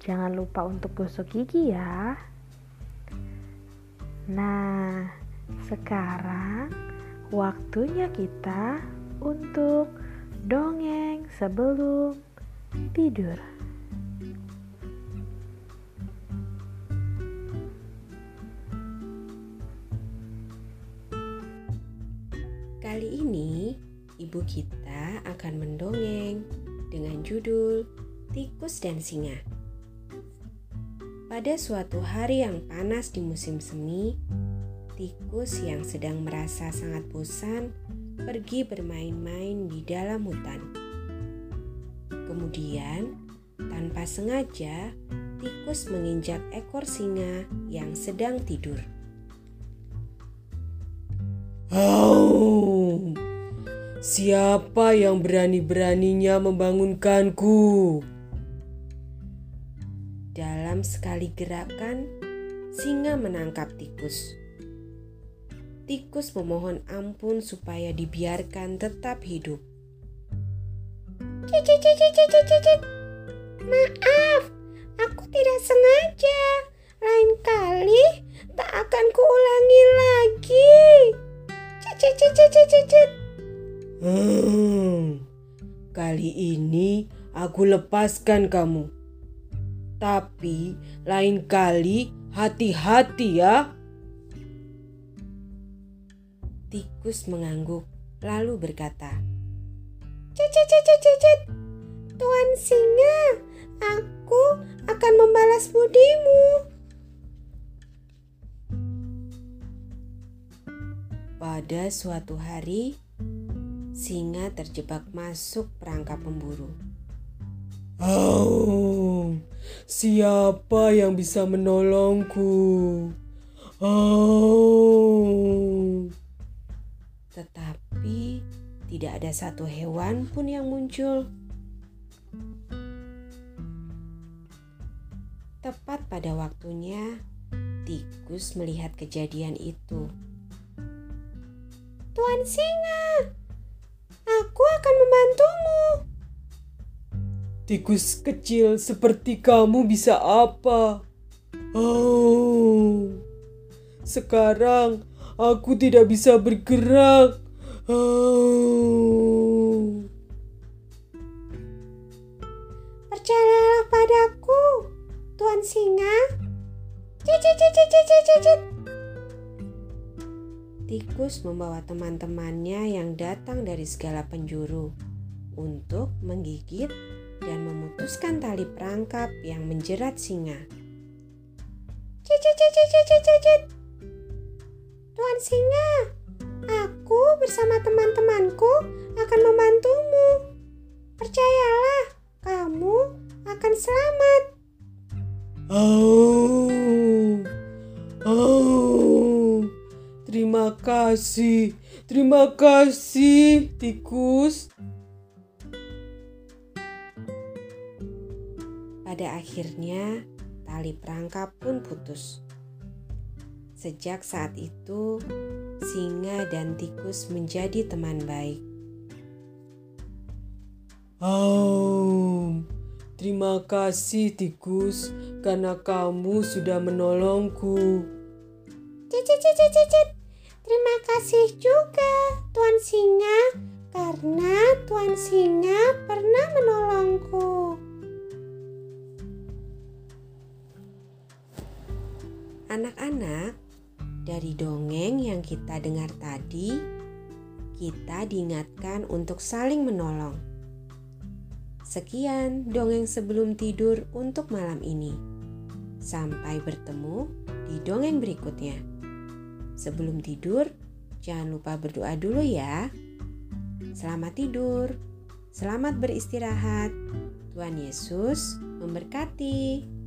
Jangan lupa untuk gosok gigi ya. Nah, sekarang waktunya kita untuk dongeng sebelum tidur. Kali ini ibu kita akan mendongeng dengan judul Tikus dan Singa. Pada suatu hari yang panas di musim semi, tikus yang sedang merasa sangat bosan pergi bermain-main di dalam hutan. Kemudian, tanpa sengaja, tikus menginjak ekor singa yang sedang tidur. Oh, siapa yang berani-beraninya membangunkanku? Dalam sekali gerakan, singa menangkap tikus. Tikus memohon ampun supaya dibiarkan tetap hidup. Maaf, aku tidak sengaja. Lain kali tak akan kuulangi lagi. Hmm, kali ini aku lepaskan kamu. Tapi lain kali hati-hati ya. Tikus mengangguk lalu berkata, Cicit, Tuan Singa, aku akan membalas budimu. Pada suatu hari, singa terjebak masuk perangkap pemburu. Oh, siapa yang bisa menolongku? Oh. Tetapi tidak ada satu hewan pun yang muncul. Tepat pada waktunya, tikus melihat kejadian itu. Tuan Singa, aku akan membantumu. Tikus kecil seperti kamu bisa apa? Oh, sekarang aku tidak bisa bergerak. Oh. Percayalah padaku, Tuan Singa. Cicit, cicit, cicit, cicit. Tikus membawa teman-temannya yang datang dari segala penjuru untuk menggigit dan memutuskan tali perangkap yang menjerat singa. Cicit. Tuan singa, aku bersama teman-temanku akan membantumu. Percayalah, kamu akan selamat. Oh, oh, terima kasih, terima kasih, tikus. Pada akhirnya, tali perangkap pun putus. Sejak saat itu, singa dan tikus menjadi teman baik. Oh, terima kasih tikus karena kamu sudah menolongku. Cicit, cicit, cicit. Terima kasih juga Tuan Singa karena Tuan Singa pernah Anak-anak, dari dongeng yang kita dengar tadi, kita diingatkan untuk saling menolong. Sekian dongeng sebelum tidur untuk malam ini. Sampai bertemu di dongeng berikutnya. Sebelum tidur, jangan lupa berdoa dulu ya. Selamat tidur, selamat beristirahat. Tuhan Yesus memberkati.